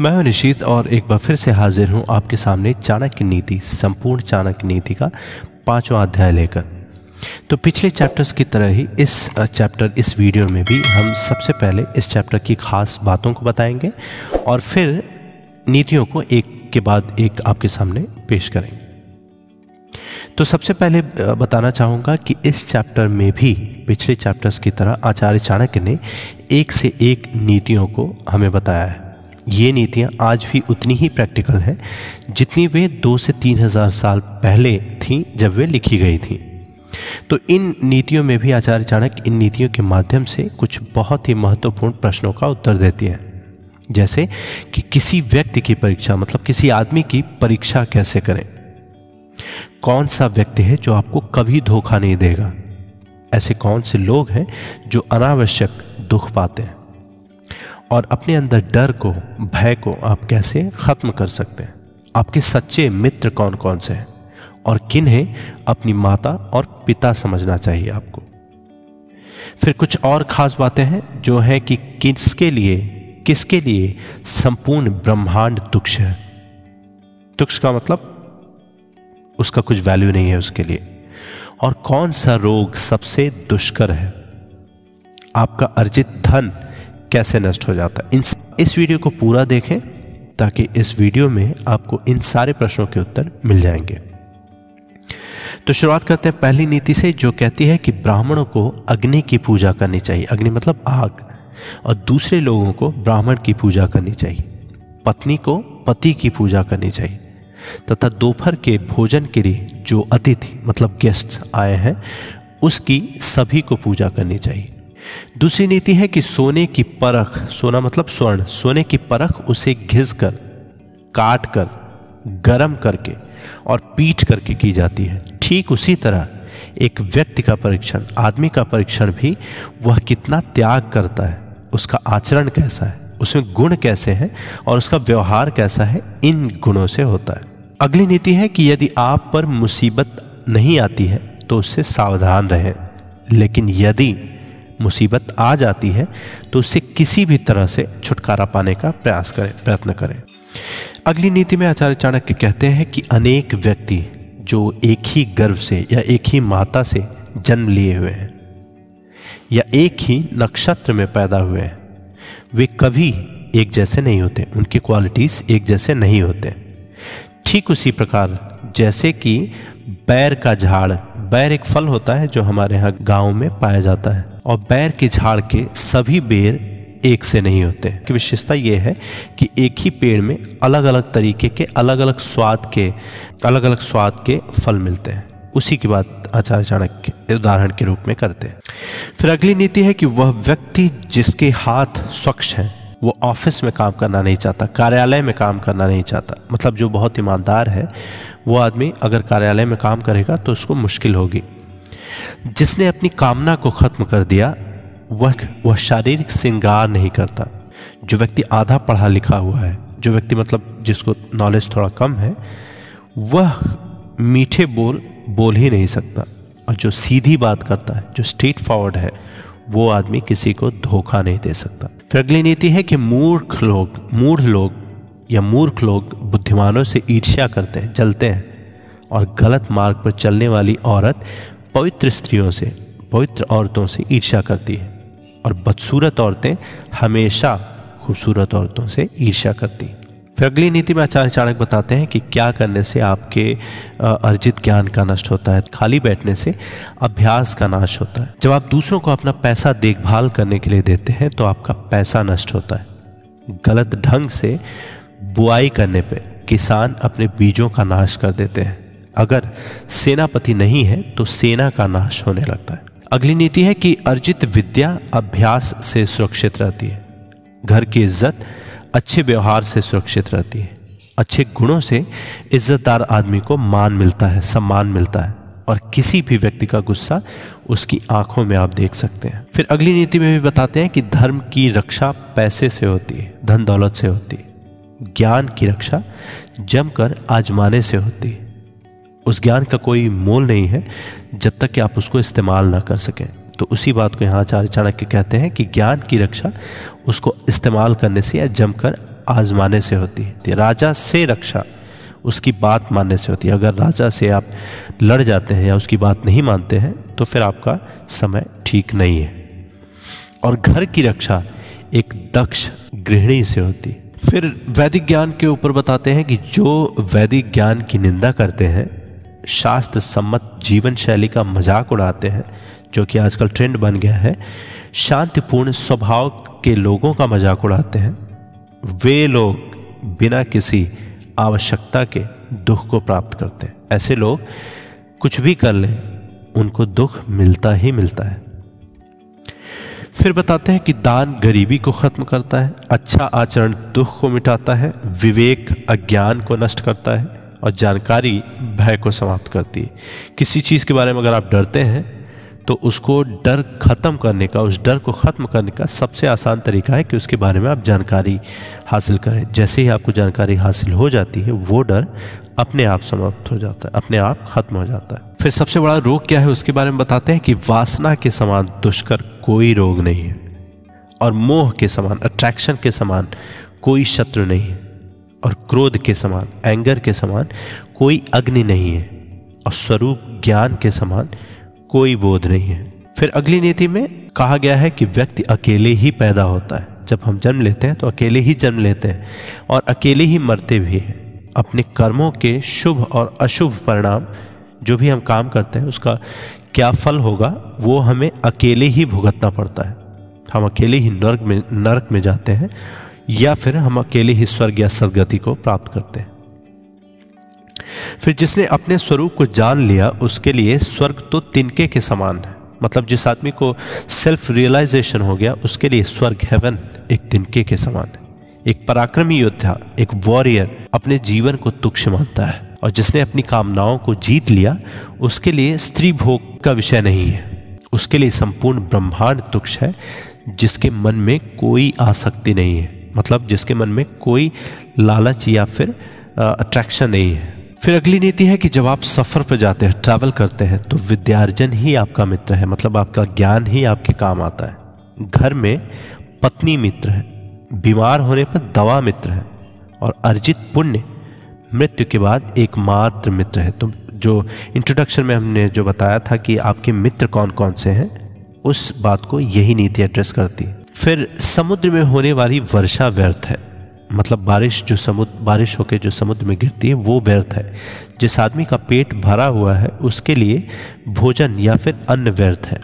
मैं हूँ निशीत और एक बार फिर से हाजिर हूँ आपके सामने चाणक्य नीति, संपूर्ण चाणक्य नीति का पांचवा अध्याय लेकर। तो पिछले चैप्टर्स की तरह ही इस चैप्टर इस वीडियो में भी हम सबसे पहले इस चैप्टर की खास बातों को बताएँगे और फिर नीतियों को एक के बाद एक आपके सामने पेश करेंगे। तो सबसे पहले बताना चाहूँगा कि इस चैप्टर में भी, पिछले चैप्टर्स की तरह आचार्य चाणक्य ने एक से एक नीतियों को हमें बताया है। ये नीतियाँ आज भी उतनी ही प्रैक्टिकल हैं, जितनी वे दो से तीन हज़ार साल पहले थीं जब वे लिखी गई थीं। तो इन नीतियों में भी आचार्य चाणक्य इन नीतियों के माध्यम से कुछ बहुत ही महत्वपूर्ण प्रश्नों का उत्तर देती हैं। जैसे कि किसी व्यक्ति की परीक्षा मतलब किसी आदमी की परीक्षा कैसे करें? कौन सा व्यक्ति है जो आपको कभी धोखा नहीं देगा? ऐसे कौन से लोग हैं जो अनावश्यक दुख पाते हैं? और अपने अंदर डर को, भय को आप कैसे खत्म कर सकते हैं? आपके सच्चे मित्र कौन कौन से हैं? और किन्हें अपनी माता और पिता समझना चाहिए आपको? फिर कुछ और खास बातें हैं जो है कि किसके लिए किसके लिए संपूर्ण ब्रह्मांड तुक्ष है? तुक्ष का मतलब उसका कुछ वैल्यू नहीं है उसके लिए। और कौन सा रोग सबसे दुष्कर है? आपका अर्जित धन कैसे नष्ट हो जाता है। इस वीडियो को पूरा देखें, ताकि इस वीडियो में आपको इन सारे प्रश्नों के उत्तर मिल जाएँगे। तो शुरुआत करते हैं पहली नीति से, जो कहती है कि ब्राह्मणों को अग्नि की पूजा करनी चाहिए। अग्नि मतलब आग। और दूसरे लोगों को ब्राह्मण की पूजा करनी चाहिए। पत्नी को पति की पूजा करनी चाहिए। तथा दोपहर के भोजन के लिए जो अतिथि मतलब गेस्ट आए हैं, उसकी सभी को पूजा करनी चाहिए। दूसरी नीति है कि सोने की परख, सोना मतलब स्वर्ण, सोने की परख उसे घिस कर काट कर गरम करके और पीट करके की जाती है। ठीक उसी तरह एक व्यक्ति का परीक्षण, आदमी का परीक्षण भी वह कितना त्याग करता है, उसका आचरण कैसा है, उसमें गुण कैसे हैं और उसका व्यवहार कैसा है, इन गुणों से होता है। अगली नीति है कि यदि आप पर मुसीबत नहीं आती है तो उससे सावधान रहें। लेकिन यदि मुसीबत आ जाती है तो उससे किसी भी तरह से छुटकारा पाने का प्रयास करें, प्रयत्न करें। अगली नीति में आचार्य चाणक्य कहते हैं कि अनेक व्यक्ति जो एक ही गर्भ से या एक ही माता से जन्म लिए हुए हैं, या एक ही नक्षत्र में पैदा हुए हैं, वे कभी एक जैसे नहीं होते, उनकी क्वालिटीज़ एक जैसे नहीं होते। ठीक उसी प्रकार, जैसे कि बैर का झाड़, बैर एक फल होता है जो हमारे यहाँ गाँव में पाया जाता है। और बैर के झाड़ के सभी बेर एक से नहीं होते। की विशेषता यह है कि एक ही पेड़ में अलग अलग तरीके के अलग अलग स्वाद के अलग अलग स्वाद के फल मिलते हैं। उसी की बात आचार्य चाणक्य उदाहरण के रूप में करते हैं। फिर अगली नीति है कि वह व्यक्ति जिसके हाथ स्वच्छ हैं, वो ऑफ़िस में काम करना नहीं चाहता, कार्यालय में काम करना नहीं चाहता। मतलब जो बहुत ईमानदार है, वो आदमी अगर कार्यालय में काम करेगा तो उसको मुश्किल होगी। जिसने अपनी कामना को खत्म कर दिया, वह वह शारीरिक श्रृंगार नहीं करता। जो व्यक्ति आधा पढ़ा लिखा हुआ है, जो व्यक्ति मतलब जिसको नॉलेज थोड़ा कम है, वह मीठे बोल बोल ही नहीं सकता। और जो सीधी बात करता है, जो स्ट्रेट फॉरवर्ड है, वो आदमी किसी को धोखा नहीं दे सकता। फिर अगली नीति है कि मूर्ख लोग मूर्ख लोग या मूर्ख लोग बुद्धिमानों से ईर्ष्या करते हैं, जलते हैं और गलत मार्ग पर चलने वाली औरत पवित्र स्त्रियों से, पवित्र औरतों से ईर्ष्या करती है और बदसूरत औरतें हमेशा खूबसूरत औरतों से ईर्ष्या करती हैं। फिर अगली नीति में आचार्य चाणक बताते हैं कि क्या करने से आपके अर्जित ज्ञान का नष्ट होता है, खाली बैठने से अभ्यास का नाश होता है। जब आप दूसरों को अपना पैसा देखभाल करने के लिए देते हैं तो आपका पैसा नष्ट होता है। गलत ढंग से बुआई करने पे किसान अपने बीजों का नाश कर देते हैं। अगर सेनापति नहीं है तो सेना का नाश होने लगता है। अगली नीति है कि अर्जित विद्या अभ्यास से सुरक्षित रहती है। घर की इज़्ज़त अच्छे व्यवहार से सुरक्षित रहती है। अच्छे गुणों से इज्जतदार आदमी को मान मिलता है, सम्मान मिलता है और किसी भी व्यक्ति का गुस्सा उसकी आँखों में आप देख सकते हैं। फिर अगली नीति में भी बताते हैं कि धर्म की रक्षा पैसे से होती है, धन दौलत से होती है। ज्ञान की रक्षा जमकर आजमाने से होती है। उस ज्ञान का कोई मोल नहीं है, जब तक कि आप उसको इस्तेमाल ना कर सकें। तो उसी बात को यहाँ आचार्य चाणक्य कहते हैं कि ज्ञान की रक्षा उसको इस्तेमाल करने से या जमकर आजमाने से होती है। राजा से रक्षा उसकी बात मानने से होती है। अगर राजा से आप लड़ जाते हैं या उसकी बात नहीं मानते हैं तो फिर आपका समय ठीक नहीं है। और घर की रक्षा एक दक्ष गृहिणी से होती फिर वैदिक ज्ञान के ऊपर बताते हैं कि जो वैदिक ज्ञान की निंदा करते हैं शास्त्र सम्मत जीवन शैली का मज़ाक उड़ाते हैं, जो कि आजकल ट्रेंड बन गया है। शांतिपूर्ण स्वभाव के लोगों का मज़ाक उड़ाते हैं। वे लोग बिना किसी आवश्यकता के दुख को प्राप्त करते हैं। ऐसे लोग कुछ भी कर लें, उनको दुख मिलता ही मिलता है। फिर बताते हैं कि दान गरीबी को खत्म करता है अच्छा आचरण दुख को मिटाता है, विवेक अज्ञान को नष्ट करता है। और जानकारी भय को समाप्त करती है। किसी चीज़ के बारे में अगर आप डरते हैं तो उसको डर खत्म करने का, उस डर को ख़त्म करने का सबसे आसान तरीका है कि उसके बारे में आप जानकारी हासिल करें। जैसे ही आपको जानकारी हासिल हो जाती है, वो डर अपने आप समाप्त हो जाता है, अपने आप खत्म हो जाता है। फिर सबसे बड़ा रोग क्या है, उसके बारे में बताते हैं कि वासना के समान दुष्कर कोई रोग नहीं है और मोह के समान अट्रैक्शन के समान कोई शत्रु नहीं है। और क्रोध के समान एंगर के समान कोई अग्नि नहीं है और स्वरूप ज्ञान के समान कोई बोध नहीं है। फिर अगली नीति में कहा गया है कि व्यक्ति अकेले ही पैदा होता है। जब हम जन्म लेते हैं तो अकेले ही जन्म लेते हैं और अकेले ही मरते भी हैं। अपने कर्मों के शुभ और अशुभ परिणाम, जो भी हम काम करते हैं, उसका क्या फल होगा, वो हमें अकेले ही भुगतना पड़ता है। हम अकेले ही नर्क में नर्क में जाते हैं या फिर हम अकेले ही स्वर्ग या सदगति को प्राप्त करते हैं। फिर जिसने अपने स्वरूप को जान लिया, उसके लिए स्वर्ग तो तिनके के समान है। मतलब जिस आदमी को सेल्फ रियलाइजेशन हो गया, उसके लिए स्वर्ग हेवन एक तिनके के समान है। एक पराक्रमी योद्धा, एक वॉरियर अपने जीवन को तुक्ष मानता है और जिसने अपनी कामनाओं को जीत लिया, उसके लिए स्त्री भोग का विषय नहीं है। उसके लिए संपूर्ण ब्रह्मांड तुक्ष है, जिसके मन में कोई आसक्ति नहीं है। मतलब जिसके मन में कोई लालच या फिर अट्रैक्शन नहीं है। फिर अगली नीति है कि जब आप सफ़र पर जाते हैं ट्रैवल करते हैं तो विद्यार्जन ही आपका मित्र है। मतलब आपका ज्ञान ही आपके काम आता है। घर में पत्नी मित्र है, बीमार होने पर दवा मित्र है और अर्जित पुण्य मृत्यु के बाद एकमात्र मित्र है। तो जो इंट्रोडक्शन में हमने जो बताया था कि आपके मित्र कौन कौन से हैं, उस बात को यही नीति एड्रेस करती फिर समुद्र में होने वाली वर्षा व्यर्थ है। मतलब बारिश जो समुद्र बारिश होकर जो समुद्र में गिरती है, वो व्यर्थ है। जिस आदमी का पेट भरा हुआ है, उसके लिए भोजन या फिर अन्न व्यर्थ है।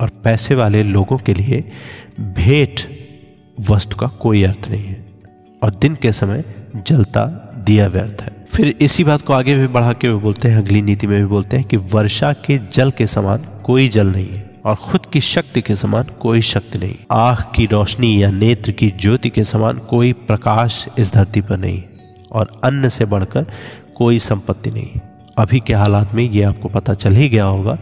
और पैसे वाले लोगों के लिए भेंट वस्तु का कोई अर्थ नहीं है। और दिन के समय जलता दिया व्यर्थ है। फिर इसी बात को आगे भी बढ़ा के वो बोलते हैं, अगली नीति में भी बोलते हैं कि वर्षा के जल के समान कोई जल नहीं है। और खुद की शक्ति के समान कोई शक्ति नहीं। आँख की रोशनी या नेत्र की ज्योति के समान कोई प्रकाश इस धरती पर नहीं और अन्न से बढ़कर कोई संपत्ति नहीं। अभी के हालात में ये आपको पता चल ही गया होगा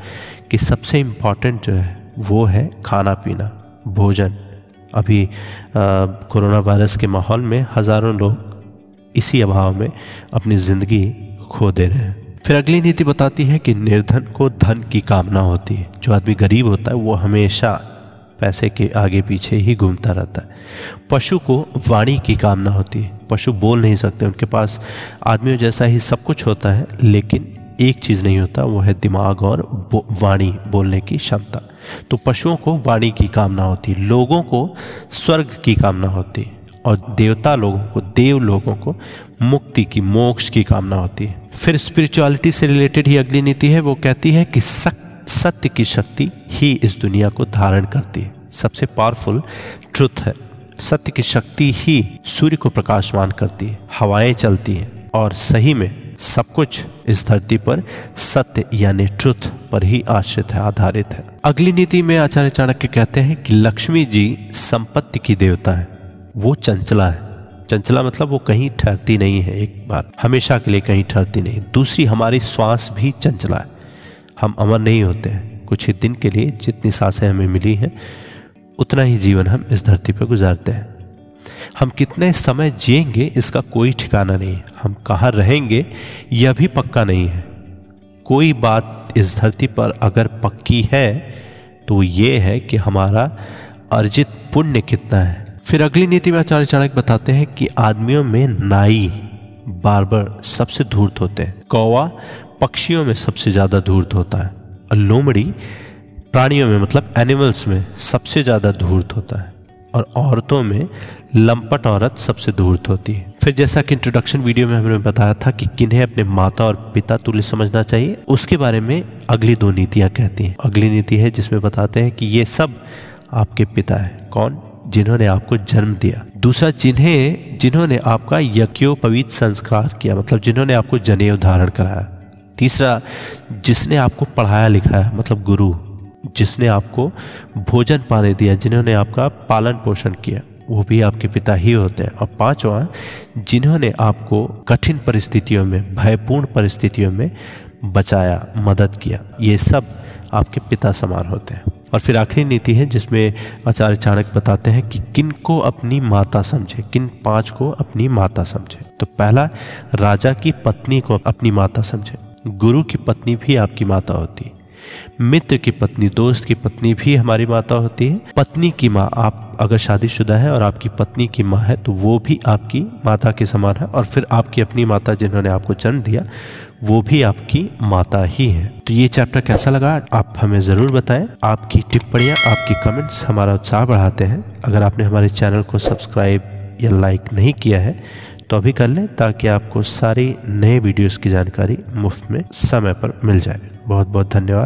कि सबसे इंपॉर्टेंट जो है, वो है खाना पीना भोजन। अभी कोरोना वायरस के माहौल में हज़ारों लोग इसी अभाव में अपनी ज़िंदगी खो दे रहे हैं। फिर अगली नीति बताती है कि निर्धन को धन की कामना होती है। जो आदमी गरीब होता है, वो हमेशा पैसे के आगे पीछे ही घूमता रहता है। पशु को वाणी की कामना होती है। पशु बोल नहीं सकते, उनके पास आदमियों जैसा ही सब कुछ होता है, लेकिन एक चीज़ नहीं होता, वो है दिमाग और वाणी, बोलने की क्षमता। तो पशुओं को वाणी की कामना होती है, लोगों को स्वर्ग की कामना होती है, और देवता लोगों को, देव लोगों को मुक्ति की, मोक्ष की कामना होती है। फिर स्पिरिचुअलिटी से रिलेटेड ही अगली नीति है, वो कहती है कि सत्य की शक्ति ही इस दुनिया को धारण करती है। सबसे पावरफुल ट्रुथ है, सत्य की शक्ति ही सूर्य को प्रकाशमान करती है, हवाएँ चलती हैं और सही में सब कुछ इस धरती पर सत्य यानी ट्रुथ पर ही आश्रित है, आधारित है। अगली नीति में आचार्य चाणक्य कहते हैं कि लक्ष्मी जी संपत्ति की देवता है, वो चंचला है। चंचला मतलब वो कहीं ठहरती नहीं है, एक बार हमेशा के लिए कहीं ठहरती नहीं। दूसरी, हमारी श्वास भी चंचला है। हम अमर नहीं होते हैं। कुछ ही दिन के लिए जितनी साँसें हमें मिली हैं, उतना ही जीवन हम इस धरती पर गुजारते हैं। हम कितने समय जिएँगे, इसका कोई ठिकाना नहीं। हम कहाँ रहेंगे, यह भी पक्का नहीं है। कोई बात इस धरती पर अगर पक्की है तो ये है कि हमारा अर्जित पुण्य कितना है। फिर अगली नीति में आचार्य चाणक्य बताते हैं कि आदमियों में नाई बार्बर सबसे धूर्त होते हैं। कौवा पक्षियों में सबसे ज़्यादा धूर्त होता है। और लोमड़ी प्राणियों में मतलब एनिमल्स में सबसे ज़्यादा धूर्त होता है। और औरतों में लंपट औरत सबसे धूर्त होती है। फिर जैसा कि इंट्रोडक्शन वीडियो में हमने बताया था कि किन्हें अपने माता और पिता तुल्य समझना चाहिए, उसके बारे में अगली दो नीतियाँ कहती हैं। अगली नीति है जिसमें बताते हैं कि ये सब आपके पिता है। कौन? जिन्होंने आपको जन्म दिया। दूसरा, जिन्हें, जिन्होंने आपका यज्ञोपवीत संस्कार किया मतलब जिन्होंने आपको जनेऊ धारण कराया। तीसरा, जिसने आपको पढ़ाया लिखाया मतलब गुरु, जिसने आपको भोजन पाने दिया, जिन्होंने आपका पालन पोषण किया, वो भी आपके पिता ही होते हैं। और पांचवा, जिन्होंने आपको कठिन परिस्थितियों में, भयपूर्ण परिस्थितियों में बचाया, मदद किया, ये सब आपके पिता समान होते हैं। और फिर आखिरी नीति है जिसमें आचार्य चाणक्य बताते हैं कि किन को अपनी माता समझे, किन पाँच को अपनी माता समझे। तो पहला, राजा की पत्नी को अपनी माता समझे। गुरु की पत्नी भी आपकी माता होती। है मित्र की पत्नी, दोस्त की पत्नी भी हमारी माता होती है। पत्नी की माँ, आप अगर शादीशुदा है और आपकी पत्नी की माँ है तो वो भी आपकी माता के समान है। और फिर आपकी अपनी माता जिन्होंने आपको जन्म दिया, वो भी आपकी माता ही है। तो ये चैप्टर कैसा लगा, आप हमें ज़रूर बताएँ। आपकी टिप्पणियाँ, आपकी कमेंट्स हमारा उत्साह बढ़ाते हैं। अगर आपने हमारे चैनल को सब्सक्राइब या लाइक नहीं किया है तो अभी कर लें ताकि आपको सारी नए वीडियोस की जानकारी मुफ़्त में समय पर मिल जाए। बहुत बहुत धन्यवाद।